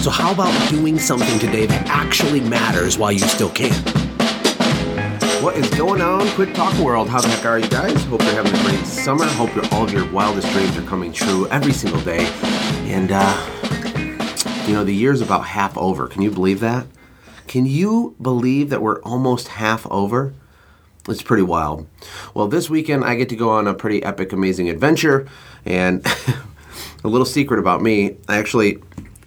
So, how about doing something today that actually matters while you still can? What is going on, Quick Talk World? How the heck are you guys? Hope you're having a great summer. Hope all of your wildest dreams are coming true every single day. And, uh, you know, the year's about half over. Can you believe that? Can you believe that we're almost half over? It's pretty wild. Well, this weekend I get to go on a pretty epic, amazing adventure. And a little secret about me I actually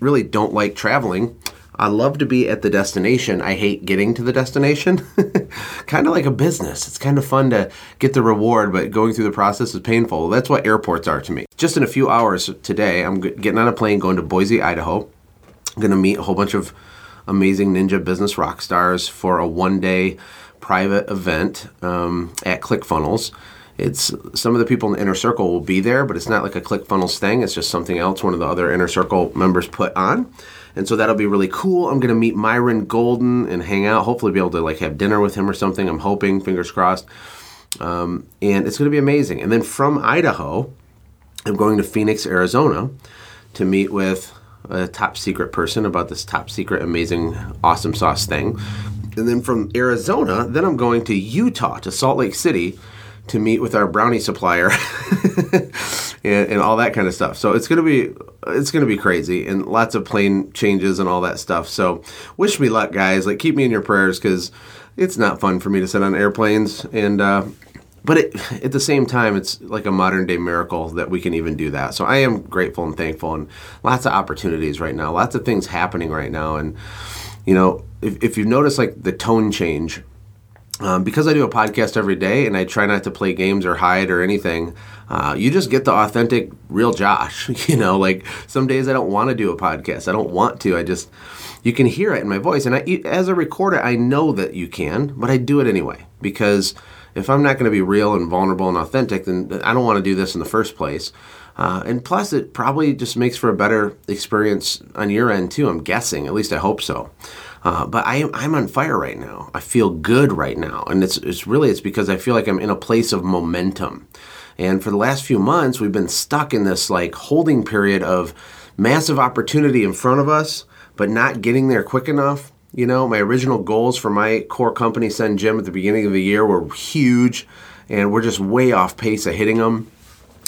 really don't like traveling. I love to be at the destination. I hate getting to the destination. kind of like a business. It's kind of fun to get the reward, but going through the process is painful. That's what airports are to me. Just in a few hours today, I'm getting on a plane going to Boise, Idaho. I'm going to meet a whole bunch of amazing ninja business rock stars for a one day private event um, at ClickFunnels. It's some of the people in the inner circle will be there, but it's not like a ClickFunnels thing. It's just something else one of the other inner circle members put on. And so that'll be really cool. I'm gonna meet Myron Golden and hang out. Hopefully, be able to like have dinner with him or something. I'm hoping, fingers crossed. Um, and it's gonna be amazing. And then from Idaho, I'm going to Phoenix, Arizona, to meet with a top secret person about this top secret, amazing, awesome sauce thing. And then from Arizona, then I'm going to Utah to Salt Lake City to meet with our brownie supplier and, and, all that kind of stuff. So it's gonna be it's gonna be crazy and lots of plane changes and all that stuff. So wish me luck, guys. Like keep me in your prayers because it's not fun for me to sit on airplanes and. Uh, but it, at the same time, it's like a modern day miracle that we can even do that. So I am grateful and thankful, and lots of opportunities right now, lots of things happening right now. And, you know, if, if you notice like the tone change um, because I do a podcast every day and I try not to play games or hide or anything, uh, you just get the authentic, real Josh. You know, like some days I don't want to do a podcast. I don't want to. I just, you can hear it in my voice. And I, as a recorder, I know that you can, but I do it anyway because if I'm not going to be real and vulnerable and authentic, then I don't want to do this in the first place. Uh, and plus, it probably just makes for a better experience on your end too. I'm guessing, at least I hope so. Uh, but I, I'm on fire right now. I feel good right now, and it's it's really it's because I feel like I'm in a place of momentum. And for the last few months, we've been stuck in this like holding period of massive opportunity in front of us, but not getting there quick enough. You know, my original goals for my core company, SendJim, at the beginning of the year were huge, and we're just way off pace of hitting them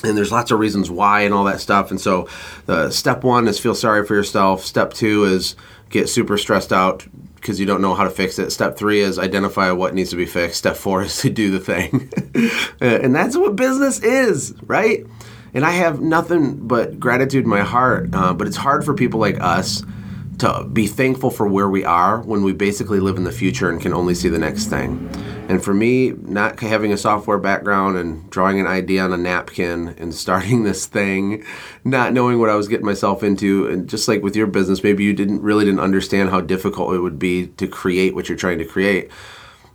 and there's lots of reasons why and all that stuff and so the step one is feel sorry for yourself step two is get super stressed out because you don't know how to fix it. Step three is identify what needs to be fixed. Step four is to do the thing. and that's what business is, right? And I have nothing but gratitude in my heart. Uh, but it's hard for people like us to be thankful for where we are when we basically live in the future and can only see the next thing. And for me, not having a software background and drawing an idea on a napkin and starting this thing, not knowing what I was getting myself into, and just like with your business, maybe you didn't really didn't understand how difficult it would be to create what you're trying to create.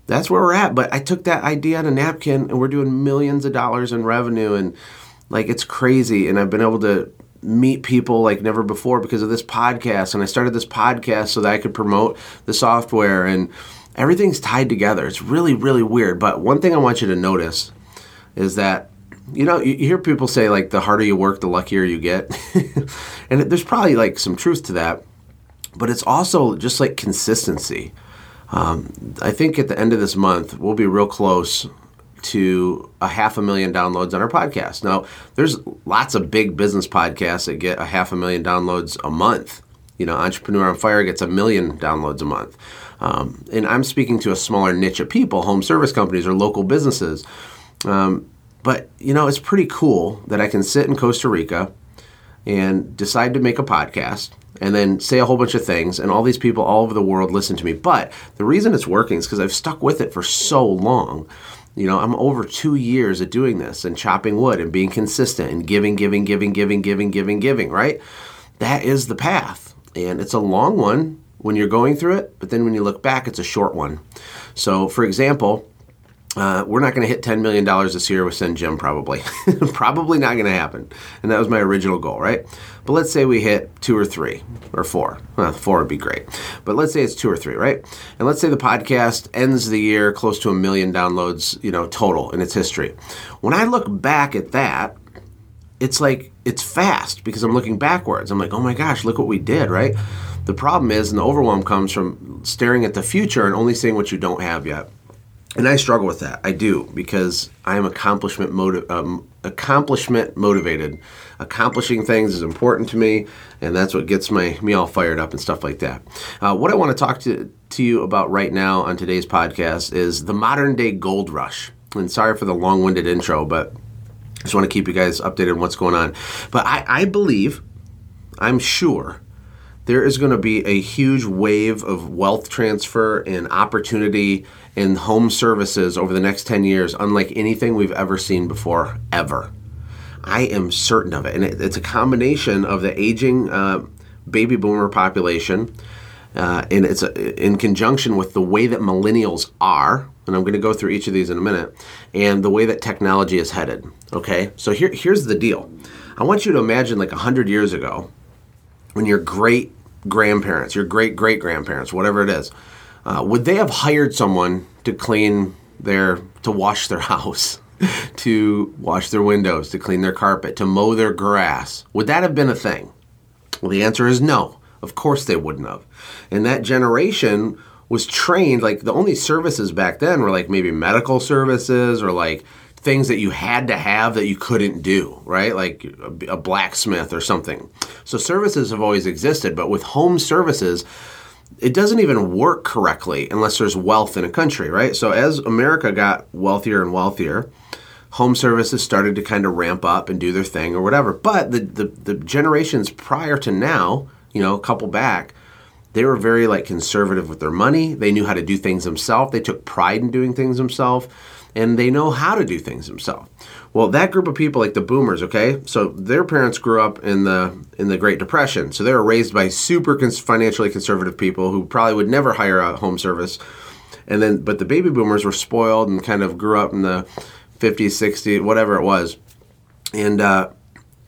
That's where we're at. But I took that idea on a napkin and we're doing millions of dollars in revenue and like it's crazy. And I've been able to meet people like never before because of this podcast. And I started this podcast so that I could promote the software and everything's tied together. It's really, really weird. But one thing I want you to notice is that, you know, you hear people say, like, the harder you work, the luckier you get. and there's probably like some truth to that. But it's also just like consistency. Um, I think at the end of this month, we'll be real close to a half a million downloads on our podcast. Now, there's lots of big business podcasts that get a half a million downloads a month. You know, Entrepreneur on Fire gets a million downloads a month. Um, and I'm speaking to a smaller niche of people, home service companies or local businesses. Um, but, you know, it's pretty cool that I can sit in Costa Rica and decide to make a podcast and then say a whole bunch of things and all these people all over the world listen to me. But the reason it's working is because I've stuck with it for so long. You know, I'm over two years of doing this and chopping wood and being consistent and giving, giving, giving, giving, giving, giving, giving, right? That is the path. And it's a long one when you're going through it, but then when you look back, it's a short one. So, for example, uh, we're not going to hit $10 million this year with SendJim, probably. probably not going to happen. And that was my original goal, right? But let's say we hit two or three or four. Well, four would be great. But let's say it's two or three, right? And let's say the podcast ends the year close to a million downloads, you know, total in its history. When I look back at that, it's like it's fast because I'm looking backwards. I'm like, oh my gosh, look what we did, right? The problem is, and the overwhelm comes from staring at the future and only seeing what you don't have yet and I struggle with that. I do because I am accomplishment motive, um, accomplishment motivated. Accomplishing things is important to me, and that's what gets my me all fired up and stuff like that. Uh, what I want to talk to to you about right now on today's podcast is the modern day gold rush. And sorry for the long winded intro, but I just want to keep you guys updated on what's going on. But I, I believe, I'm sure there is going to be a huge wave of wealth transfer and opportunity in home services over the next 10 years, unlike anything we've ever seen before, ever. I am certain of it. And it, it's a combination of the aging uh, baby boomer population, uh, and it's a, in conjunction with the way that millennials are, and I'm going to go through each of these in a minute, and the way that technology is headed. Okay, so here, here's the deal. I want you to imagine like 100 years ago when your great grandparents, your great great grandparents, whatever it is, uh, would they have hired someone to clean their, to wash their house, to wash their windows, to clean their carpet, to mow their grass? Would that have been a thing? Well, the answer is no. Of course they wouldn't have. And that generation was trained, like the only services back then were like maybe medical services or like things that you had to have that you couldn't do, right? Like a, blacksmith or something. So services have always existed, but with home services, it doesn't even work correctly unless there's wealth in a country, right? So as America got wealthier and wealthier, home services started to kind of ramp up and do their thing or whatever. But the, the, the generations prior to now, you know, a couple back, they were very like conservative with their money. They knew how to do things themselves. They took pride in doing things themselves and they know how to do things themselves. Well, that group of people, like the boomers, okay, so their parents grew up in the in the Great Depression, so they were raised by super cons- financially conservative people who probably would never hire a home service, and then but the baby boomers were spoiled and kind of grew up in the 50s, 60s, whatever it was, and. Uh,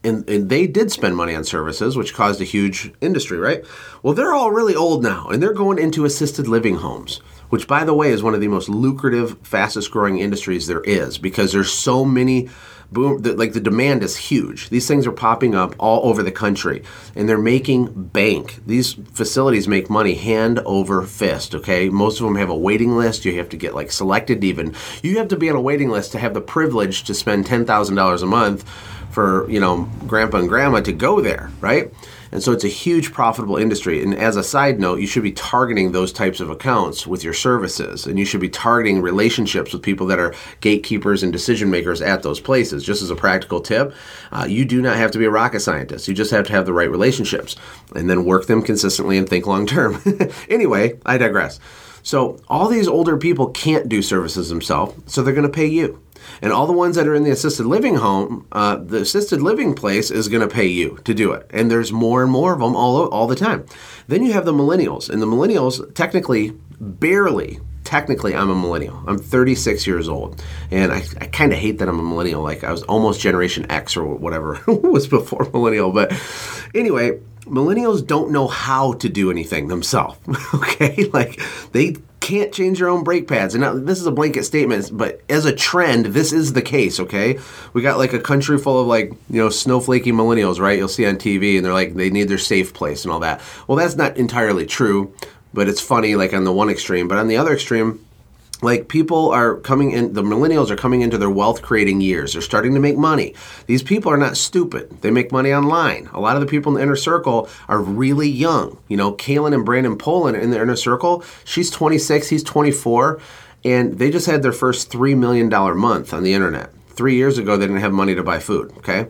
and, and, they did spend money on services, which caused a huge industry, right? Well, they're all really old now, and they're going into assisted living homes which by the way is one of the most lucrative, fastest growing industries there is because there's so many boom the, like the demand is huge. These things are popping up all over the country and they're making bank. These facilities make money hand over fist, okay? Most of them have a waiting list. You have to get like selected even. You have to be on a waiting list to have the privilege to spend $10,000 a month for, you know, grandpa and grandma to go there, right? And so it's a huge profitable industry. And as a side note, you should be targeting those types of accounts with your services. And you should be targeting relationships with people that are gatekeepers and decision makers at those places. Just as a practical tip, uh, you do not have to be a rocket scientist. You just have to have the right relationships and then work them consistently and think long term. anyway, I digress. So all these older people can't do services themselves, so they're going to pay you. And all the ones that are in the assisted living home, uh, the assisted living place is going to pay you to do it. And there's more and more of them all, all the time. Then you have the millennials. And the millennials, technically, barely, technically, I'm a millennial. I'm 36 years old. And I, I kind of hate that I'm a millennial. Like I was almost Generation X or whatever was before millennial. But anyway, millennials don't know how to do anything themselves. okay? Like they can't change their own brake pads. And now, this is a blanket statement, but as a trend, this is the case, okay? We got like a country full of like, you know, snowflakey millennials, right? You'll see on TV and they're like, they need their safe place and all that. Well, that's not entirely true, but it's funny, like on the one extreme. But on the other extreme, like people are coming in the millennials are coming into their wealth creating years. They're starting to make money. These people are not stupid. They make money online. A lot of the people in the inner circle are really young. You know Kaelin and brandon poland in the inner circle she's 26 he's 24 and they just had their first $3 million month on the internet. Three years ago they didn't have money to buy food okay?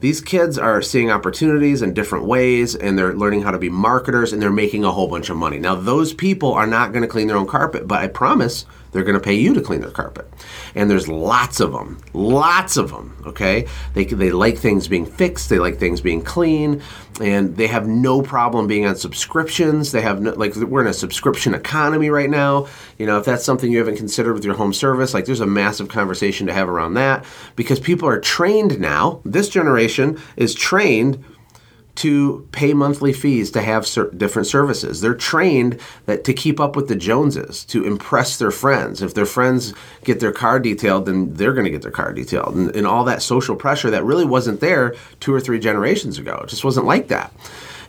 These kids are seeing opportunities in different ways and they're learning how to be marketers and they're making a whole bunch of money. Now, those people are not going to clean their own carpet, but I promise they're going to pay you to clean their carpet. And there's lots of them, lots of them. Okay, they they like things being fixed, they like things being clean, and they have no problem being on subscriptions. They have no, like we're in a subscription economy right now. You know, if that's something you haven't considered with your home service, like there's a massive conversation to have around that because people are trained now. This generation is trained to pay monthly fees to have ser- different services. They're trained that to keep up with the Joneses, to impress their friends. If their friends get their car detailed, then they're going to get their car detailed. And, and all that social pressure that really wasn't there two or three generations ago. It just wasn't like that.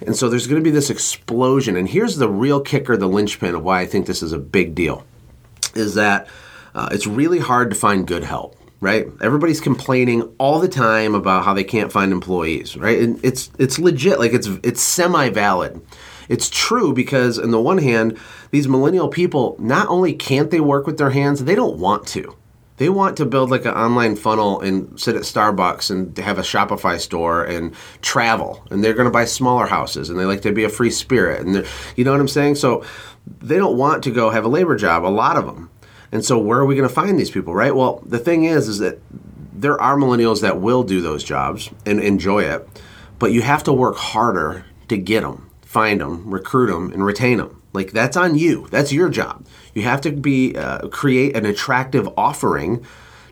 And so there's going to be this explosion. And here's the real kicker, the linchpin of why I think this is a big deal, is that uh, it's really hard to find good help right? Everybody's complaining all the time about how they can't find employees, right? And it's it's legit, like it's it's semi-valid. It's true because on the one hand, these millennial people not only can't they work with their hands, they don't want to. They want to build like an online funnel and sit at Starbucks and have a Shopify store and travel. And they're going to buy smaller houses and they like to be a free spirit. And you know what I'm saying? So they don't want to go have a labor job, a lot of them. And so where are we going to find these people, right? Well, the thing is is that there are millennials that will do those jobs and enjoy it, but you have to work harder to get them, find them, recruit them and retain them. Like that's on you. That's your job. You have to be uh, create an attractive offering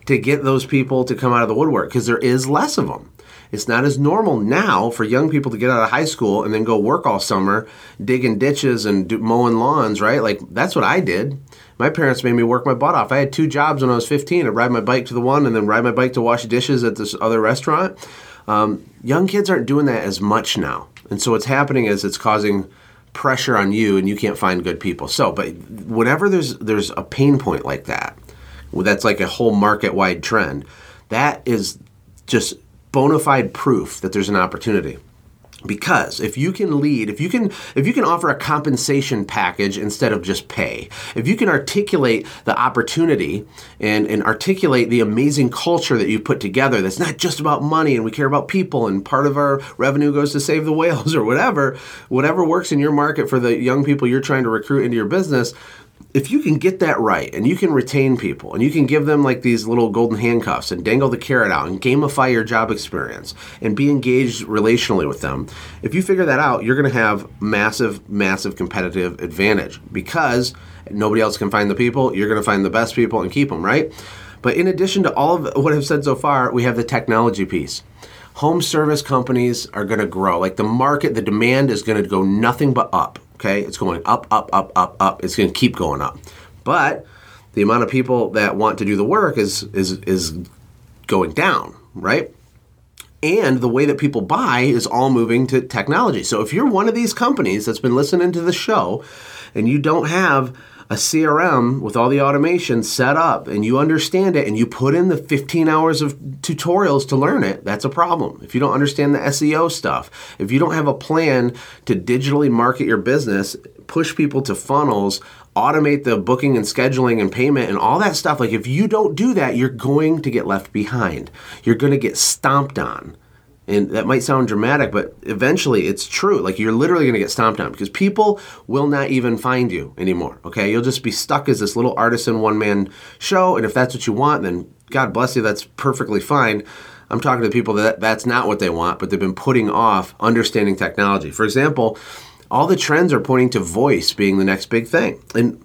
to get those people to come out of the woodwork because there is less of them. It's not as normal now for young people to get out of high school and then go work all summer digging ditches and do, mowing lawns, right? Like that's what I did. My parents made me work my butt off. I had two jobs when I was 15. I'd ride my bike to the one and then ride my bike to wash dishes at this other restaurant. Um, young kids aren't doing that as much now. And so what's happening is it's causing pressure on you and you can't find good people. So, but whenever there's there's a pain point like that, that's like a whole market wide trend, that is just bona fide proof that there's an opportunity. Because if you can lead if you can if you can offer a compensation package instead of just pay if you can articulate the opportunity and, and articulate the amazing culture that you put together that's not just about money and we care about people and part of our revenue goes to save the whales or whatever whatever works in your market for the young people you're trying to recruit into your business if you can get that right and you can retain people and you can give them like these little golden handcuffs and dangle the carrot out and gamify your job experience and be engaged relationally with them, if you figure that out, you're going to have massive, massive competitive advantage because nobody else can find the people. You're going to find the best people and keep them, right? But in addition to all of what I've said so far, we have the technology piece. Home service companies are going to grow. Like the market, the demand is going to go nothing but up Okay, it's going up, up, up, up, up. It's going to keep going up. But the amount of people that want to do the work is is is going down, right? And the way that people buy is all moving to technology. So if you're one of these companies that's been listening to the show and you don't have a CRM with all the automation set up and you understand it and you put in the 15 hours of tutorials to learn it, that's a problem. If you don't understand the SEO stuff, if you don't have a plan to digitally market your business, push people to funnels, automate the booking and scheduling and payment and all that stuff, like if you don't do that, you're going to get left behind. You're going to get stomped on. And that might sound dramatic, but eventually it's true. Like you're literally going to get stomped on because people will not even find you anymore. Okay. You'll just be stuck as this little artisan one man show. And if that's what you want, then God bless you. That's perfectly fine. I'm talking to people that that's not what they want, but they've been putting off understanding technology. For example, all the trends are pointing to voice being the next big thing. And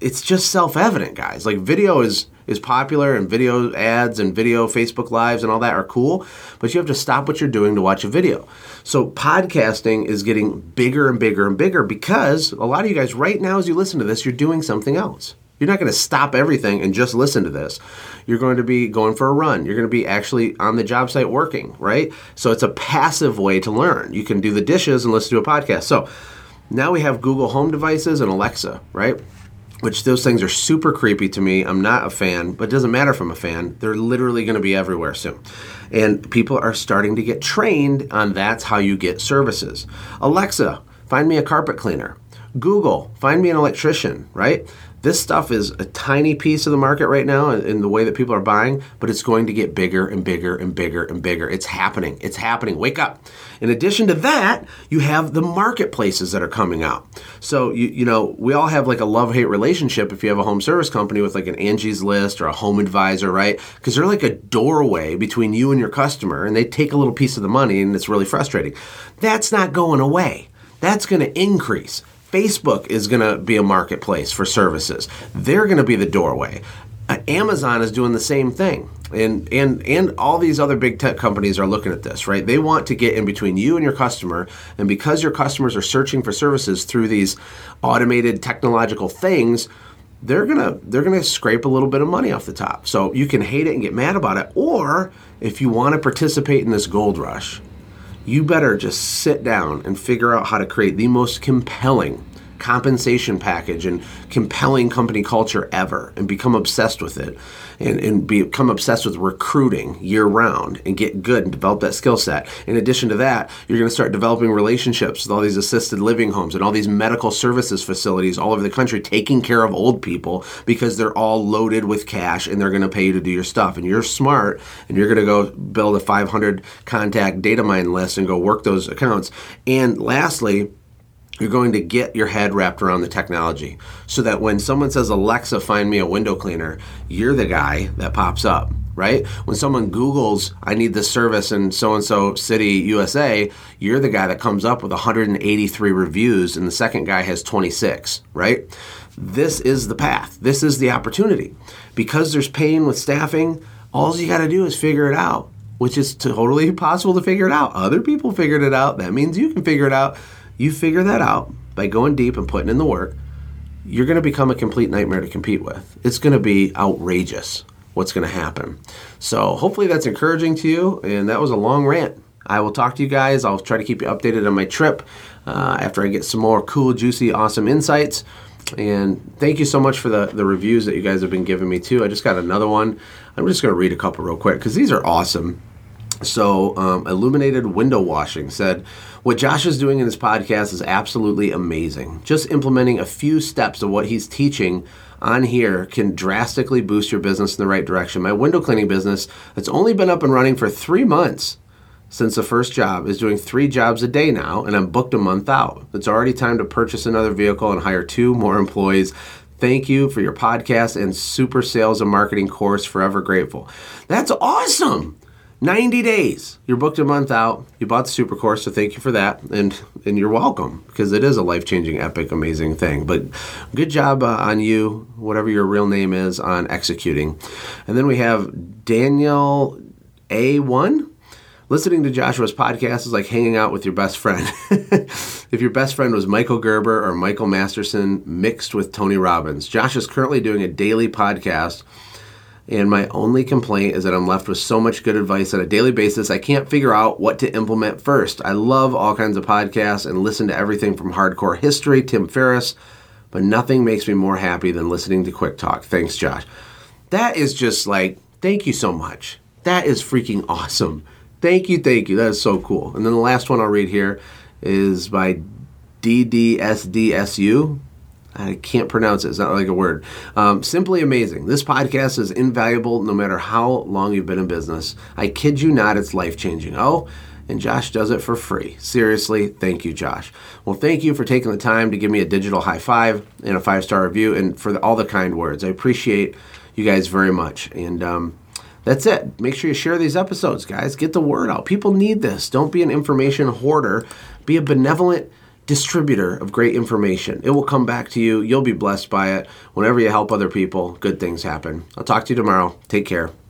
it's just self-evident, guys. Like video is is popular and video ads and video Facebook lives and all that are cool, but you have to stop what you're doing to watch a video. So podcasting is getting bigger and bigger and bigger because a lot of you guys right now as you listen to this, you're doing something else. You're not going to stop everything and just listen to this. You're going to be going for a run. You're going to be actually on the job site working, right? So it's a passive way to learn. You can do the dishes and listen to a podcast. So now we have Google Home devices and Alexa, right? Which those things are super creepy to me. I'm not a fan, but it doesn't matter if I'm a fan. They're literally going to be everywhere soon. And people are starting to get trained on that's how you get services. Alexa, find me a carpet cleaner. Google, find me an electrician, right? This stuff is a tiny piece of the market right now in, the way that people are buying, but it's going to get bigger and bigger and bigger and bigger. It's happening. It's happening. Wake up. In addition to that, you have the marketplaces that are coming out. So you you know, we all have like a love-hate relationship if you have a home service company with like an Angie's List or a Home Advisor, right? Because they're like a doorway between you and your customer and they take a little piece of the money and it's really frustrating. That's not going away. That's going to increase. Facebook is going to be a marketplace for services. They're going to be the doorway. Uh, Amazon is doing the same thing. And, and and all these other big tech companies are looking at this, right? They want to get in between you and your customer, and because your customers are searching for services through these automated technological things, they're gonna they're gonna scrape a little bit of money off the top. So you can hate it and get mad about it, or if you want to participate in this gold rush, you better just sit down and figure out how to create the most compelling compensation package and compelling company culture ever and become obsessed with it and, and become obsessed with recruiting year round and get good and develop that skill set. In addition to that, you're going to start developing relationships with all these assisted living homes and all these medical services facilities all over the country taking care of old people because they're all loaded with cash and they're going to pay you to do your stuff. And you're smart and you're going to go build a 500 contact data mine list and go work those accounts. And lastly, you're going to get your head wrapped around the technology so that when someone says, Alexa, find me a window cleaner, you're the guy that pops up, right? When someone Googles, I need this service in so and so city, USA, you're the guy that comes up with 183 reviews and the second guy has 26, right? This is the path. This is the opportunity. Because there's pain with staffing, all you got to do is figure it out, which is totally possible to figure it out. Other people figured it out. That means you can figure it out you figure that out by going deep and putting in the work, you're going to become a complete nightmare to compete with. It's going to be outrageous what's going to happen. So, hopefully, that's encouraging to you. And that was a long rant. I will talk to you guys. I'll try to keep you updated on my trip uh, after I get some more cool, juicy, awesome insights. And thank you so much for the, the reviews that you guys have been giving me, too. I just got another one. I'm just going to read a couple real quick because these are awesome. So, um, Illuminated Window Washing said, What Josh is doing in his podcast is absolutely amazing. Just implementing a few steps of what he's teaching on here can drastically boost your business in the right direction. My window cleaning business, that's only been up and running for three months since the first job, is doing three jobs a day now, and I'm booked a month out. It's already time to purchase another vehicle and hire two more employees. Thank you for your podcast and super sales and marketing course. Forever grateful. That's awesome. 90 days. You're booked a month out. You bought the super course, so thank you for that. And and you're welcome because it is a life-changing, epic, amazing thing. But good job uh, on you, whatever your real name is, on executing. And then we have Daniel A1. Listening to Joshua's podcast is like hanging out with your best friend. if your best friend was Michael Gerber or Michael Masterson mixed with Tony Robbins. Josh is currently doing a daily podcast and my only complaint is that I'm left with so much good advice on a daily basis, I can't figure out what to implement first. I love all kinds of podcasts and listen to everything from hardcore history, Tim Ferriss, but nothing makes me more happy than listening to Quick Talk. Thanks, Josh. That is just like, thank you so much. That is freaking awesome. Thank you, thank you. That is so cool. And then the last one I'll read here is by DDSDSU. I can't pronounce it. It's not like a word. Um, simply amazing. This podcast is invaluable no matter how long you've been in business. I kid you not, it's life changing. Oh, and Josh does it for free. Seriously, thank you, Josh. Well, thank you for taking the time to give me a digital high five and a five star review and for the, all the kind words. I appreciate you guys very much. And um, that's it. Make sure you share these episodes, guys. Get the word out. People need this. Don't be an information hoarder, be a benevolent distributor of great information. It will come back to you. You'll be blessed by it. Whenever you help other people, good things happen. I'll talk to you tomorrow. Take care.